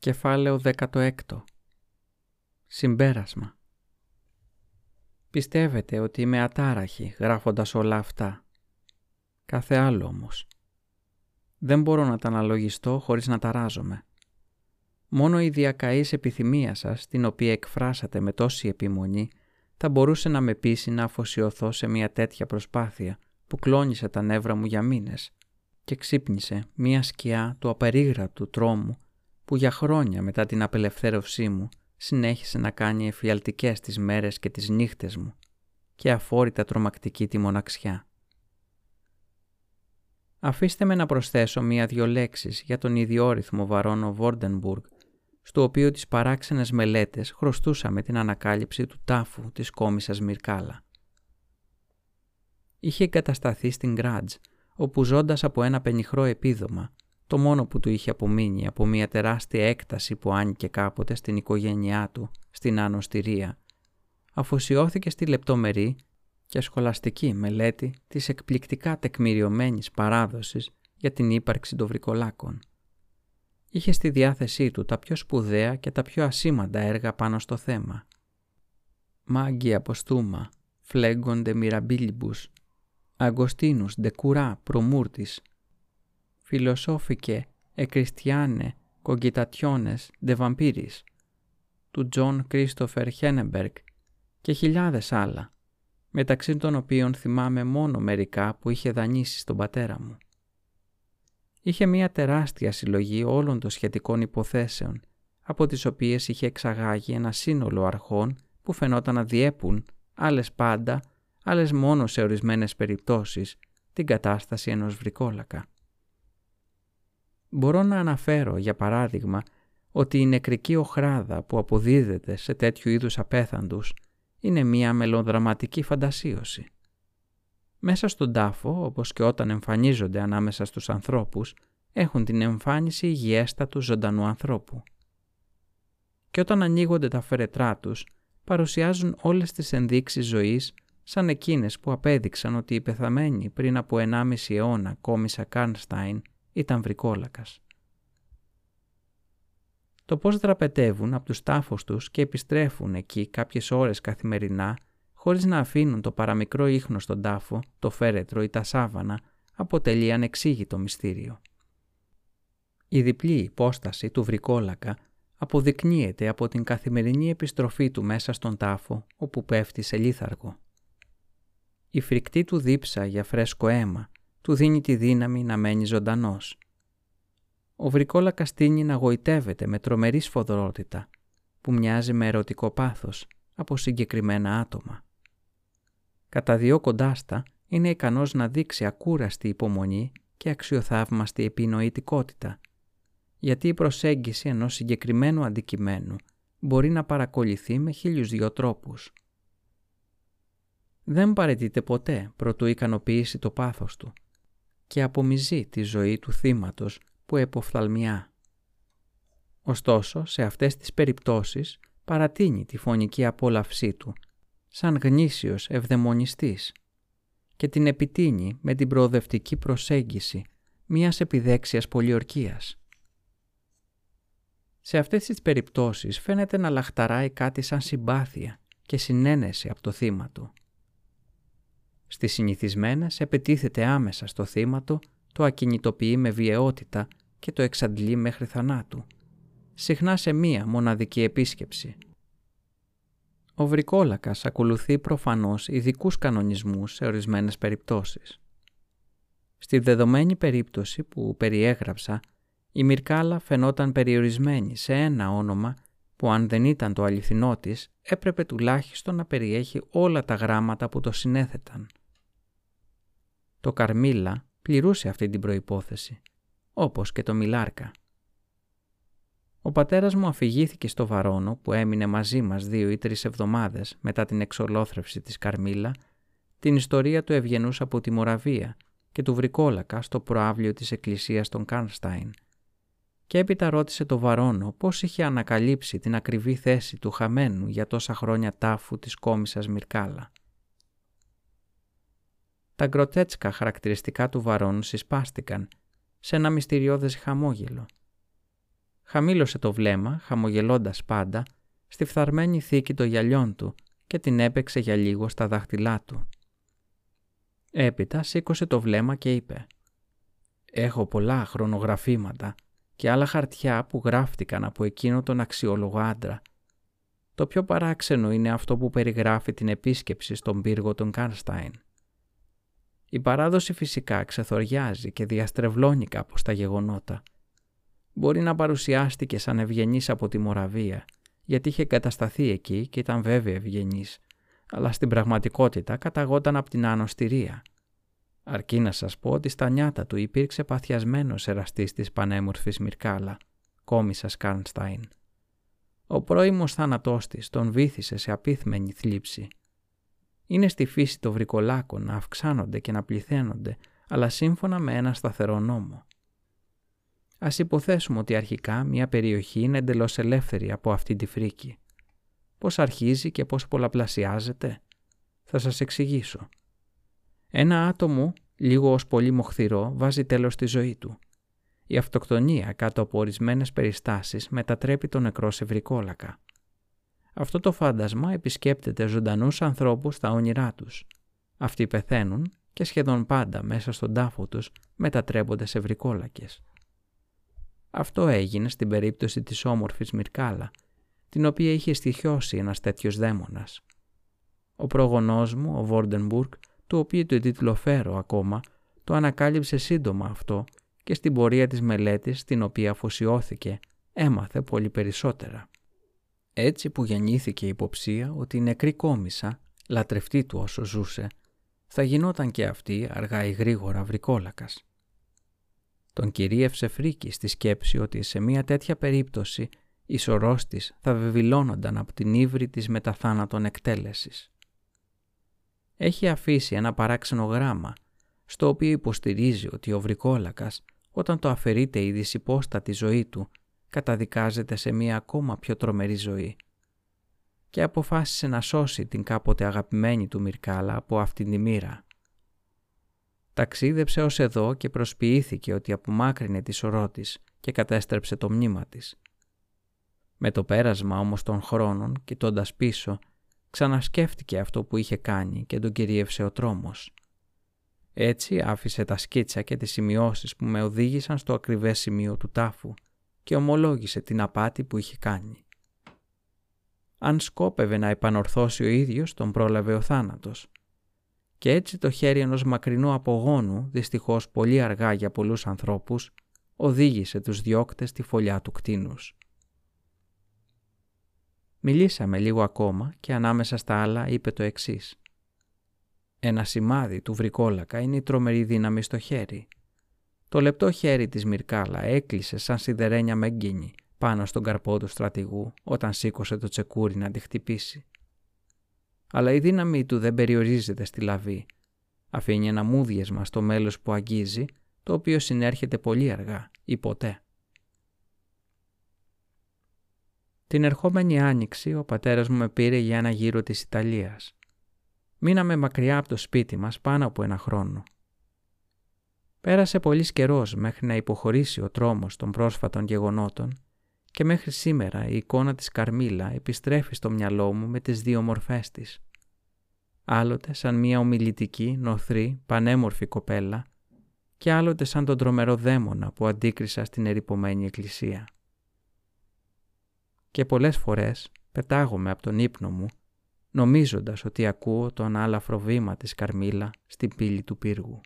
Κεφάλαιο 16 Συμπέρασμα Πιστεύετε ότι είμαι ατάραχη γράφοντας όλα αυτά. Κάθε άλλο όμως. Δεν μπορώ να τα αναλογιστώ χωρίς να ταράζομαι. Μόνο η διακαής επιθυμία σας, την οποία εκφράσατε με τόση επιμονή, θα μπορούσε να με πείσει να αφοσιωθώ σε μια τέτοια προσπάθεια που κλώνησε τα νεύρα μου για μήνες και ξύπνησε μια σκιά του απερίγραπτου τρόμου που για χρόνια μετά την απελευθέρωσή μου συνέχισε να κάνει εφιαλτικές τις μέρες και τις νύχτες μου και αφόρητα τρομακτική τη μοναξιά. Αφήστε με να προσθέσω μία-δυο λέξεις για τον ιδιόρυθμο βαρόνο Βόρντενμπουργκ, στο οποίο τις παράξενες μελέτες χρωστούσαμε την ανακάλυψη του τάφου της κόμισας Μυρκάλα. Είχε εγκατασταθεί στην Γκράτζ, όπου ζώντας από ένα πενιχρό επίδομα, το μόνο που του είχε απομείνει από μια τεράστια έκταση που άνοικε κάποτε στην οικογένειά του, στην Άνω αφοσιώθηκε στη λεπτομερή και σχολαστική μελέτη της εκπληκτικά τεκμηριωμένης παράδοσης για την ύπαρξη των βρικολάκων. Είχε στη διάθεσή του τα πιο σπουδαία και τα πιο ασήμαντα έργα πάνω στο θέμα. Magia Posthuma, Phlegon de Mirabilibus, Augustinus de Cura pro Mortuis, Philosophicae et Christianae Cogitationes de Vampiris, του Τζον Κρίστοφερ Χέρενμπεργκ και χιλιάδες άλλα, μεταξύ των οποίων θυμάμαι μόνο μερικά που είχε δανείσει στον πατέρα μου. Είχε μία τεράστια συλλογή όλων των σχετικών υποθέσεων, από τις οποίες είχε εξαγάγει ένα σύνολο αρχών που φαινόταν να διέπουν, άλλες πάντα, άλλες μόνο σε ορισμένες περιπτώσεις, την κατάσταση ενός βρικόλακα. Μπορώ να αναφέρω, για παράδειγμα, ότι η νεκρική οχράδα που αποδίδεται σε τέτοιου είδους απέθαντους είναι μία μελοδραματική φαντασίωση. Μέσα στον τάφο, όπως και όταν εμφανίζονται ανάμεσα στους ανθρώπους, έχουν την εμφάνιση υγιέστατου ζωντανού ανθρώπου. Και όταν ανοίγονται τα φερετρά τους, παρουσιάζουν όλες τις ενδείξεις ζωής σαν εκείνες που απέδειξαν ότι η πεθαμένη πριν από 1,5 αιώνα κόμισα Κάνσταϊν ήταν βρικόλακας. Το πώς δραπετεύουν από τους τάφους τους και επιστρέφουν εκεί κάποιες ώρες καθημερινά χωρίς να αφήνουν το παραμικρό ίχνο στον τάφο, το φέρετρο ή τα σάβανα, αποτελεί ανεξήγητο μυστήριο. Η διπλή υπόσταση του βρικόλακα αποδεικνύεται από την καθημερινή επιστροφή του μέσα στον τάφο όπου πέφτει σε λίθαργο. Η φρικτή του δίψα για φρέσκο αίμα του δίνει τη δύναμη να μένει ζωντανός. Ο βρικόλακας τίνει να γοητεύεται με τρομερή σφοδρότητα που μοιάζει με ερωτικό πάθος από συγκεκριμένα άτομα. Κατά δυο κοντάστα είναι ικανός να δείξει ακούραστη υπομονή και αξιοθαύμαστη επινοητικότητα, γιατί η προσέγγιση ενός συγκεκριμένου αντικειμένου μπορεί να παρακολουθεί με χίλιους δυο τρόπους. Δεν παρετείται ποτέ προτού ικανοποιήσει το πάθος του και απομυζεί τη ζωή του θύματος που εποφθαλμιά. Ωστόσο, σε αυτές τις περιπτώσεις παρατείνει τη φωνική απόλαυσή του, σαν γνήσιος ευδαιμονιστής και την επιτείνει με την προοδευτική προσέγγιση μιας επιδέξιας πολιορκίας. Σε αυτές τις περιπτώσεις φαίνεται να λαχταράει κάτι σαν συμπάθεια και συνένεση από το θύμα του. Στις συνηθισμένες επετίθεται άμεσα στο θύμα του, το ακινητοποιεί με βιαιότητα και το εξαντλεί μέχρι θανάτου, συχνά σε μία μοναδική επίσκεψη. Ο βρικόλακας ακολουθεί προφανώς ειδικούς κανονισμούς σε ορισμένες περιπτώσεις. Στη δεδομένη περίπτωση που περιέγραψα, η Μυρκάλα φαινόταν περιορισμένη σε ένα όνομα που αν δεν ήταν το αληθινό της, έπρεπε τουλάχιστον να περιέχει όλα τα γράμματα που το συνέθεταν. Το Καρμίλα πληρούσε αυτή την προϋπόθεση, όπως και το Μιλάρκα. Ο πατέρας μου αφηγήθηκε στο Βαρόνο που έμεινε μαζί μας δύο ή τρεις εβδομάδες μετά την εξολόθρευση της Καρμίλα την ιστορία του ευγενούς από τη Μοραβία και του Βρικόλακα στο προάβλιο της εκκλησίας των Κάνσταϊν και έπειτα ρώτησε το Βαρόνο πώς είχε ανακαλύψει την ακριβή θέση του χαμένου για τόσα χρόνια τάφου της κόμισας Μυρκάλα. Τα γκροτέτσκα χαρακτηριστικά του Βαρόνου συσπάστηκαν σε ένα μυστηριώδες χαμόγελο. χαμήλωσε το βλέμμα, χαμογελώντας πάντα, στη φθαρμένη θήκη των γυαλιών του και την έπαιξε για λίγο στα δάχτυλά του. Έπειτα σήκωσε το βλέμμα και είπε «Έχω πολλά χρονογραφήματα και άλλα χαρτιά που γράφτηκαν από εκείνο τον αξιόλογο άντρα. Το πιο παράξενο είναι αυτό που περιγράφει την επίσκεψη στον πύργο των Κάνσταϊν. Η παράδοση φυσικά ξεθοριάζει και διαστρεβλώνει κάπως τα γεγονότα. Μπορεί να παρουσιάστηκε σαν ευγενής από τη Μοραβία, γιατί είχε κατασταθεί εκεί και ήταν βέβαια ευγενής, αλλά στην πραγματικότητα καταγόταν από την Άνοστηρία. Αρκεί να σας πω ότι στα νιάτα του υπήρξε παθιασμένος εραστής της πανέμορφης Μυρκάλα, κόμισας Σκάρνσταϊν. Ο πρώιμος θάνατός της τον βήθησε σε απίθμενη θλίψη. Είναι στη φύση των βρικολάκων να αυξάνονται και να πληθαίνονται, αλλά σύμφωνα με ένα σταθερό νόμο. Ας υποθέσουμε ότι αρχικά μια περιοχή είναι εντελώς ελεύθερη από αυτή τη φρίκη. Πώς αρχίζει και πώς πολλαπλασιάζεται; Θα σας εξηγήσω. Ένα άτομο, λίγο ως πολύ μοχθηρό, βάζει τέλος στη ζωή του. Η αυτοκτονία κάτω από ορισμένες περιστάσεις μετατρέπει τον νεκρό σε βρικόλακα. Αυτό το φάντασμα επισκέπτεται ζωντανούς ανθρώπους στα όνειρά τους. Αυτοί πεθαίνουν και σχεδόν πάντα μέσα στον τάφο τους μετατρέπονται σε βρικόλακες. Αυτό έγινε στην περίπτωση της όμορφης Μυρκάλα, την οποία είχε στοιχειώσει ένας τέτοιος δαίμονας. Ο προγονός μου, ο Βόρντενμπουργκ, του οποίου το τίτλο φέρω ακόμα, το ανακάλυψε σύντομα αυτό και στην πορεία της μελέτης στην οποία αφοσιώθηκε έμαθε πολύ περισσότερα. Έτσι που γεννήθηκε η υποψία ότι η νεκρή κόμισα, λατρευτή του όσο ζούσε, θα γινόταν και αυτή αργά ή γρήγορα βρικόλακας. Τον κυρίευσε φρίκη στη σκέψη ότι σε μια τέτοια περίπτωση οι σωρός της θα βεβηλώνονταν από την ύβρη της μεταθάνατον εκτέλεσης. Έχει αφήσει ένα παράξενο γράμμα, στο οποίο υποστηρίζει ότι ο βρικόλακας, όταν το αφαιρείται η δυσυπόστατη ζωή του, καταδικάζεται σε μια ακόμα πιο τρομερή ζωή και αποφάσισε να σώσει την κάποτε αγαπημένη του Μυρκάλα από αυτήν τη μοίρα. Ταξίδεψε ως εδώ και προσποιήθηκε ότι απομάκρυνε τη σωρό της και κατέστρεψε το μνήμα της. Με το πέρασμα όμως των χρόνων, κοιτώντας πίσω, ξανασκέφτηκε αυτό που είχε κάνει και τον κυρίευσε ο τρόμος. Έτσι άφησε τα σκίτσα και τις σημειώσεις που με οδήγησαν στο ακριβές σημείο του τάφου και ομολόγησε την απάτη που είχε κάνει. Αν σκόπευε να επανορθώσει ο ίδιος, τον πρόλαβε ο θάνατος και έτσι το χέρι ενός μακρινού απογόνου, δυστυχώς πολύ αργά για πολλούς ανθρώπους, οδήγησε τους διώκτες στη φωλιά του κτίνους. Μιλήσαμε λίγο ακόμα και ανάμεσα στα άλλα είπε το εξής. Ένα σημάδι του βρικόλακα είναι η τρομερή δύναμη στο χέρι. Το λεπτό χέρι της Μυρκάλα έκλεισε σαν σιδερένια μεγκίνη πάνω στον καρπό του στρατηγού όταν σήκωσε το τσεκούρι να τη χτυπήσει αλλά η δύναμή του δεν περιορίζεται στη λαβή. Αφήνει ένα μούδιεσμα στο μέλος που αγγίζει, το οποίο συνέρχεται πολύ αργά ή ποτέ. Την ερχόμενη άνοιξη ο πατέρας μου με πήρε για ένα γύρο της Ιταλίας. Μείναμε μακριά από το σπίτι μας πάνω από ένα χρόνο. Πέρασε πολύς καιρός μέχρι να υποχωρήσει ο τρόμος των πρόσφατων γεγονότων και μέχρι σήμερα η εικόνα της Καρμίλα επιστρέφει στο μυαλό μου με τις δύο μορφές της. Άλλοτε σαν μια ομιλητική, νοθρή, πανέμορφη κοπέλα και άλλοτε σαν τον τρομερό δαίμονα που αντίκρισα στην ερυπωμένη εκκλησία. Και πολλές φορές πετάγομαι από τον ύπνο μου νομίζοντας ότι ακούω τον άλαφρο βήμα της Καρμίλα στην πύλη του πύργου.